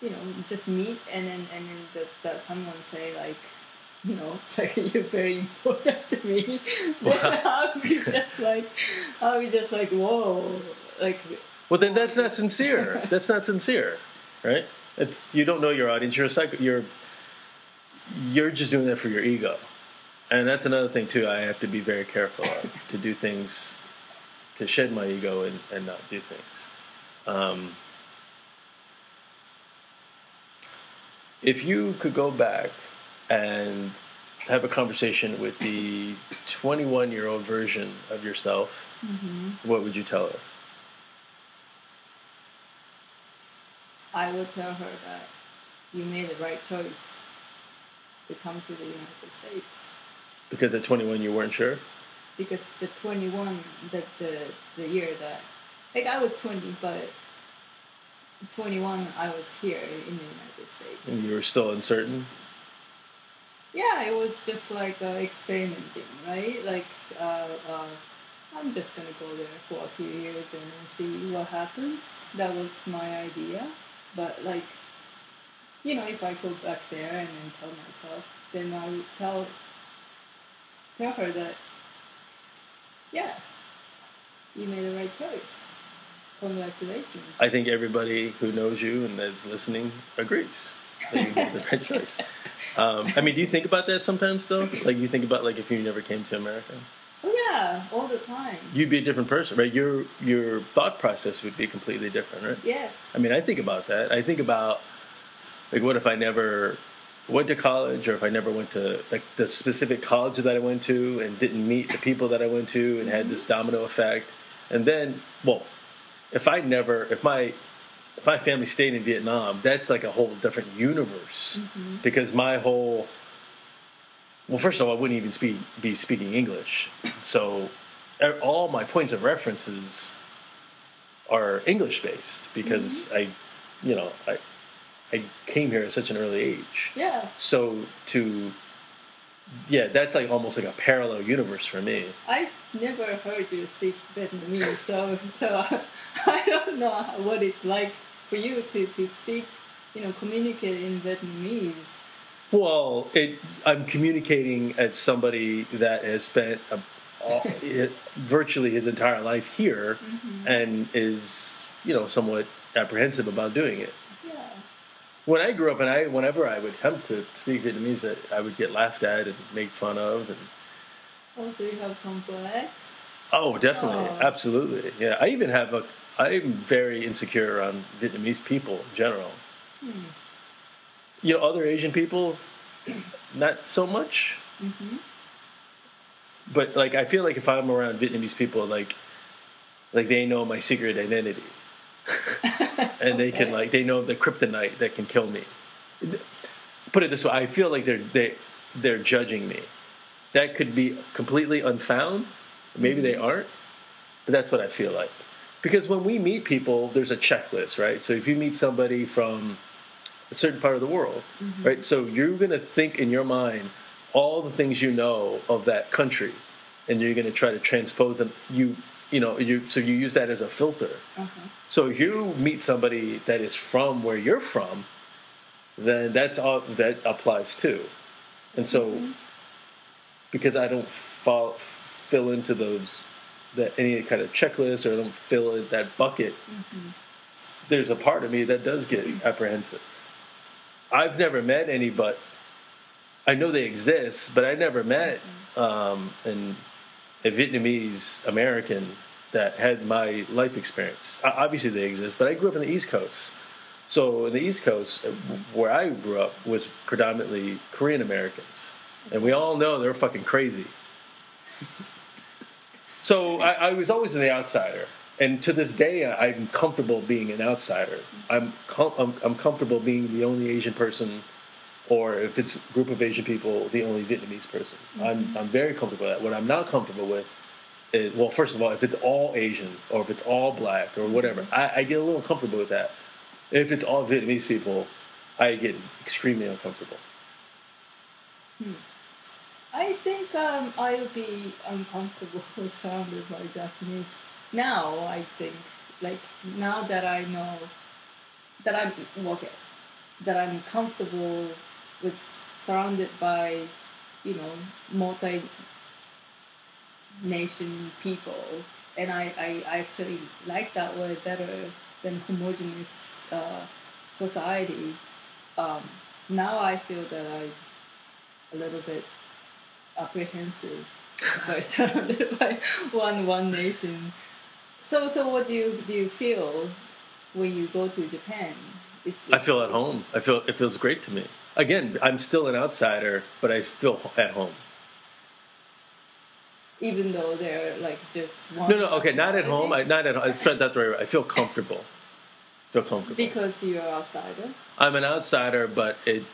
you know just meet and then and then that, that someone say like you know like you're very important to me, I'll be just like I'll be just like whoa like Well, then that's not sincere. that's not sincere, right? It's you don't know your audience. You're a psycho. You're you're just doing that for your ego, and that's another thing too. I have to be very careful of to do things to shed my ego and, and not do things. Um, if you could go back and have a conversation with the 21 year old version of yourself, mm-hmm. what would you tell her? I would tell her that you made the right choice to come to the United States. Because at 21 you weren't sure? because the 21 the, the the year that like i was 20 but 21 i was here in the united states And you were still uncertain? Yeah it was just like uh, experimenting right? Like uh, uh, i'm just gonna go there for a few years and see what happens. That was my idea. But like you know if i go back there and then tell myself then i would tell tell her that yeah you made the right choice. Congratulations. I think everybody who knows you and that's listening agrees you made the right choice. Um, I mean, do you think about that sometimes, though? Like, you think about, like, if you never came to America? Oh yeah, all the time. you'd be a different person, right? Your your thought process would be completely different, right? Yes. I mean, I think about that. I think about like, what if I never went to college, or if I never went to like the specific college that I went to, and didn't meet the people that I went to, and had this domino effect. And then, well, if I never, if my my family stayed in Vietnam, that's like a whole different universe mm-hmm. because my whole well, first of all, I wouldn't even speak be speaking English, so all my points of references are English based because mm-hmm. I, you know, I I came here at such an early age. Yeah. So to yeah, that's like almost like a parallel universe for me. I've never heard you speak Vietnamese, so so I don't know what it's like for you to, to speak, you know, communicate in Vietnamese. Well, it, I'm communicating as somebody that has spent a, all, it, virtually his entire life here mm-hmm. and is, you know, somewhat apprehensive about doing it. Yeah. When I grew up, and I, whenever I would attempt to speak Vietnamese, I, I would get laughed at and made fun of. And oh, Also, you have complex. oh, definitely, Oh. absolutely, yeah. I even have a. I'm very insecure around Vietnamese people in general. You know, other Asian people, not so much. Mm-hmm. but like I feel like if I'm around Vietnamese people, like like they know my secret identity, and they can like they know the kryptonite that can kill me. Put it this way: I feel like they're they they're judging me. That could be completely unfound. Maybe they aren't, but that's what I feel like. Because when we meet people, there's a checklist, right? So if you meet somebody from a certain part of the world, right? So you're going to think in your mind all the things you know of that country, and you're going to try to transpose them. You, you know, you so you use that as a filter. Uh-huh. So if you meet somebody that is from where you're from, then that's all that applies too. And so, because I don't fall, fill into those that any kind of checklist or don't fill in that bucket, there's a part of me that does get apprehensive. I've never met any, but I know they exist, but I never met um, an, a Vietnamese American that had my life experience. Obviously, they exist, but I grew up in the East Coast. So, in the East Coast, uh, where I grew up, was predominantly Korean Americans. And we all know they're fucking crazy. So, I, I was always the outsider. And to this day, I'm comfortable being an outsider. I'm, com- I'm, I'm comfortable being the only Asian person or if it's a group of Asian people, the only Vietnamese person. I'm, mm-hmm. I'm very comfortable with that. What I'm not comfortable with is, well, first of all, if it's all Asian or if it's all black or whatever, mm-hmm. I, I get a little uncomfortable with that. If it's all Vietnamese people, I get extremely uncomfortable. Hmm. I think um, I would be uncomfortable surrounded by Japanese. Now, I think, like, now that I know that I'm, okay, that I'm comfortable with surrounded by, you know, multi nation people, and I, I actually like that way better than homogeneous uh, society. Um, now I feel that I a little bit apprehensive by surrounded by one one nation. So so what do you do you feel when you go to Japan? It's, I feel at home. I feel it feels great to me. Again, I'm still an outsider, but I feel at home. even though they're like just one. No, no, okay, not at home. I, not at home. It's not that right. I feel comfortable. feel comfortable. because you're outsider. I'm an outsider, but it's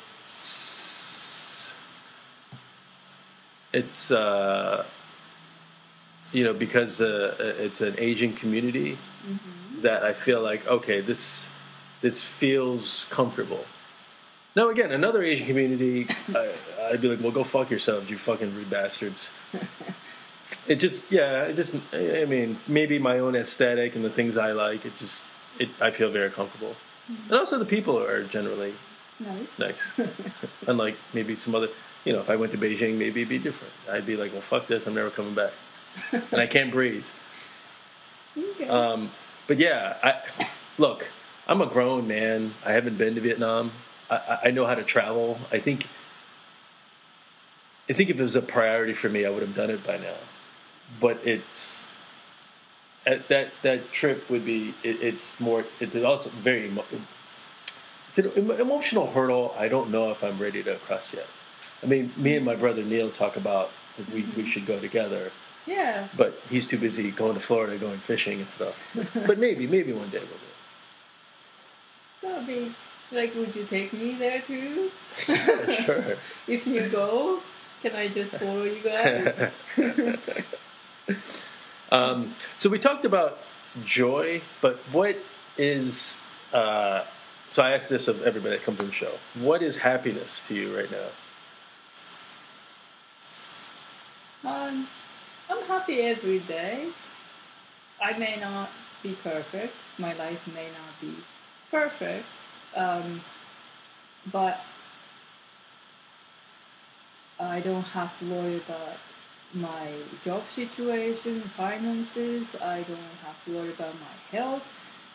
it's uh, you know because uh, it's an Asian community that I feel like okay this this feels comfortable. Now again, another Asian community, I, I'd be like, well, go fuck yourselves, you fucking rude bastards. It just yeah, it just I mean maybe my own aesthetic and the things I like. It just it I feel very comfortable, and also the people are generally Nice. nice. Unlike maybe some other, you know, if I went to Beijing, maybe it'd be different. I'd be like, well, fuck this, I'm never coming back, and I can't breathe. Okay. Um, but yeah, I look, I'm a grown man. I haven't been to Vietnam. I, I- know how to travel. I think. I think if it was a priority for me, I would have done it by now. but it's at that that trip would be it, it's more it's also very it's an emotional hurdle. I don't know if I'm ready to cross yet. I mean, me and my brother Neil talk about that we we should go together, Yeah. but he's too busy going to Florida, going fishing and stuff. but maybe maybe one day we'll do. That would be like, would you take me there too? sure. If you go, can I just follow you guys? Um, so we talked about joy, but what is? Uh, so I asked this of everybody that comes to the show. What is happiness to you right now? Um, I'm happy every day. I may not be perfect. My life may not be perfect. Um, but I don't have to worry about my job situation, finances. I don't have to worry about my health.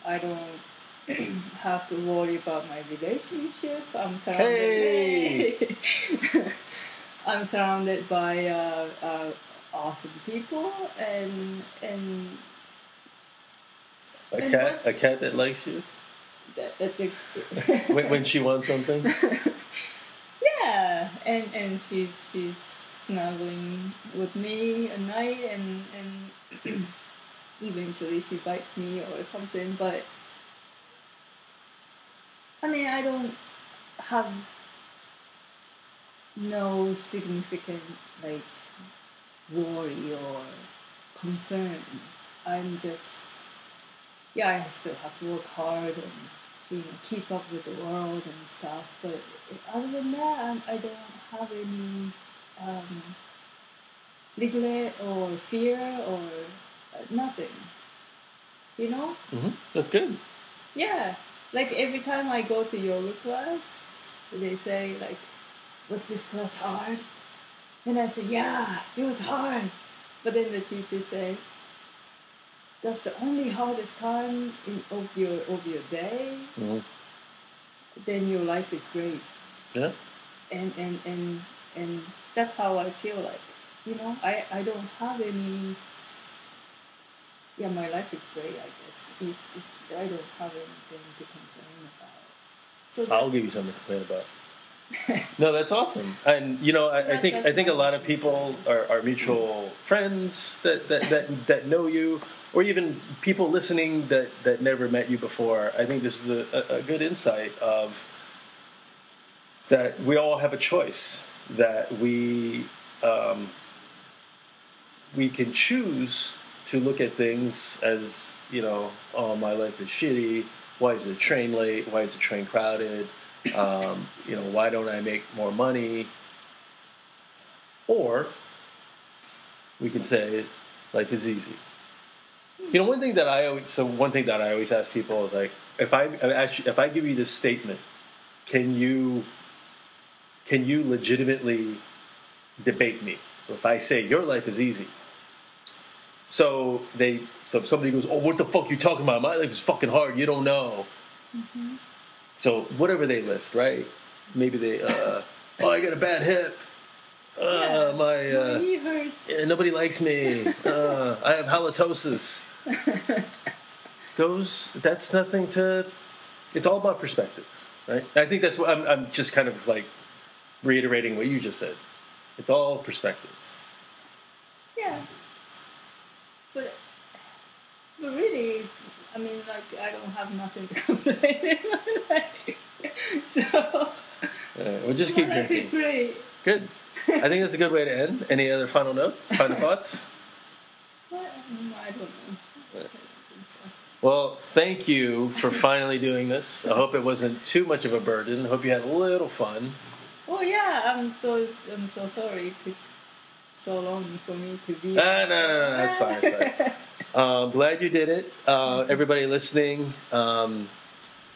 I don't have to worry about my relationship. I'm surrounded. I'm surrounded by uh, uh, awesome people and and A And cat, a cat that likes you that, that when, when she wants something. yeah and and she's she's snuggling with me at night and and eventually she bites me or something but I mean I don't have no significant like worry or concern. I'm just yeah I still have to work hard and you know keep up with the world and stuff but other than that I'm, I don't have any um, regret or fear or uh, nothing. You know? Hmm That's good. yeah. Like every time I go to yoga class they say like was this class hard? And I said, yeah it was hard. But then the teacher said, that's the only hardest time in, of your of your day. Hmm then your life is great. Yeah. and and and and that's how I feel like you know I I don't have any yeah my life is great I guess. It's it's I don't have anything to complain about. So I'll give you something to complain about. No, that's awesome, and you know, I, I think I think a lot of people are, are mutual friends that, that, that, that know you, or even people listening that, that never met you before. I think this is a, a, good insight of that we all have a choice that we um, we can choose to look at things as you know, oh, my life is shitty. Why is the train late? Why is the train crowded? Um, you know, why don't I make more money? Or we can say life is easy. You know, one thing that I always so one thing that I always ask people is like, if I if I give you this statement, can you can you legitimately debate me? If I say your life is easy, so they so if somebody goes, oh, what the fuck are you talking about? My life is fucking hard. You don't know. So whatever they list, right? Maybe they, uh, oh, I got a bad hip. Uh, Yeah. my uh, knee hurts yeah, nobody likes me. Uh, I have halitosis. Those that's nothing to. It's all about perspective, right? I think that's what I'm. I'm just kind of like reiterating what you just said. It's all perspective. yeah but but really I mean like I don't have nothing to complain life so Uh, we'll just keep my life is drinking. great Good. I think that's a good way to end. Any other final notes? Final thoughts? Um, I don't know Well, thank you for finally doing this. I hope it wasn't too much of a burden. I hope you had a little fun. Oh yeah, I'm so I'm so sorry to so long for me to be. Ah, no, no, no, that's fine, that's fine. Um, glad you did it. Uh, everybody listening, um,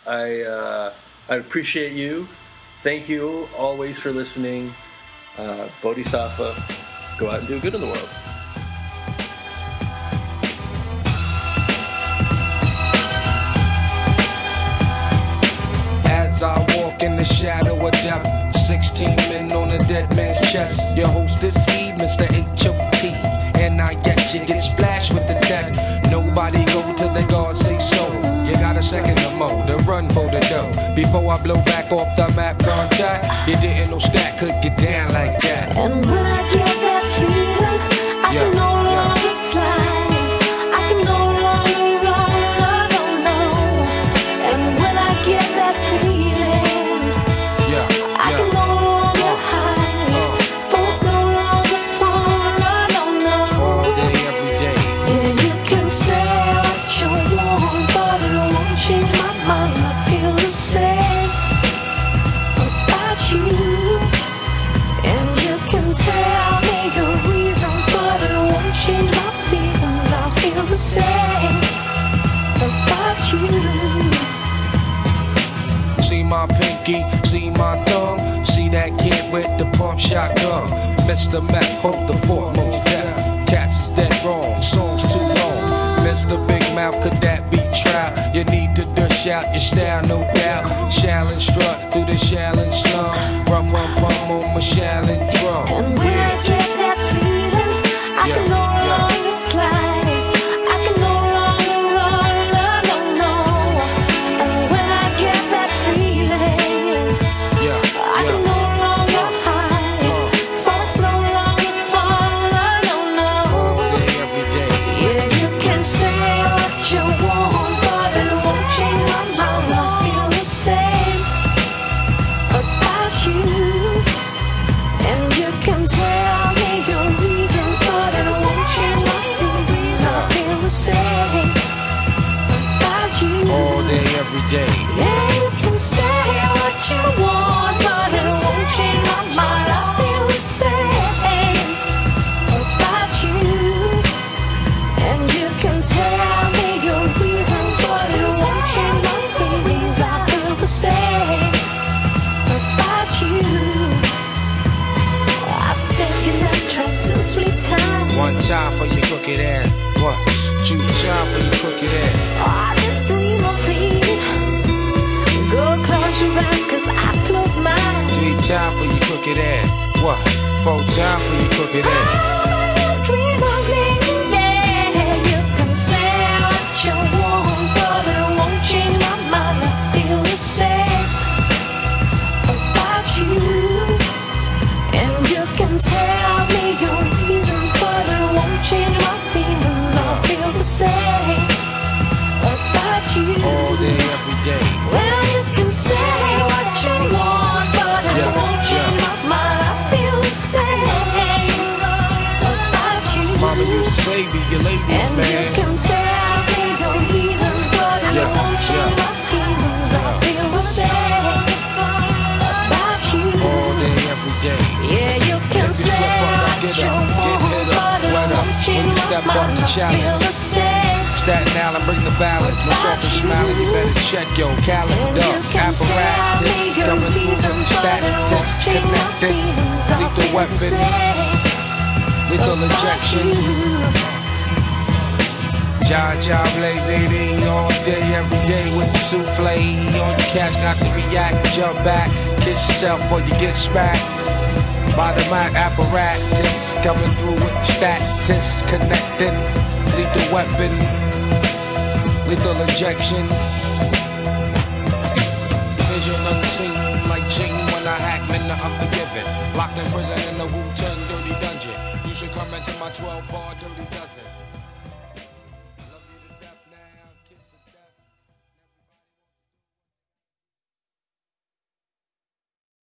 I uh, I appreciate you. Thank you always for listening. Uh, Bodhisattva, go out and do good in the world. As I walk in the shadow of death, 16 men on a dead man's chest. Your host run for the dough. Before I blow back off the map contact, you didn't know stack could get down like that. And when I get shotgun. Mr. Mac, hold the foremost death. Cats is dead wrong, songs too long. Mr. Big Mouth, could that be trap? You need to dish out your style, no doubt. Shaolin strut through the Shaolin slum. Rum, rum, rum on my Shaolin drum. Crooked ass. What? Two time for your crooked ass. I just dream of bleeding. Go close your eyes, cause I close mine. Three time for your crooked ass. What? Four time for your crooked ass. I oh, step up the challenge. Staten Island, bring the balance. No soft smiling, you better check your calendar. Apparatus coming through the status connected. Lethal weapon, lethal injection. John John Blaze 18 all day, every day with the souffle. On you cash, got to react, jump back, kiss yourself before you get smacked. By the mic apparatus coming through with the status connecting. Lethal weapon, lethal injection. Vision unseen like Gene when I Hackman the unforgiven. Locked in prison in the Wu Tang dirty dungeon. You should come into my 12 bar dirty dozen.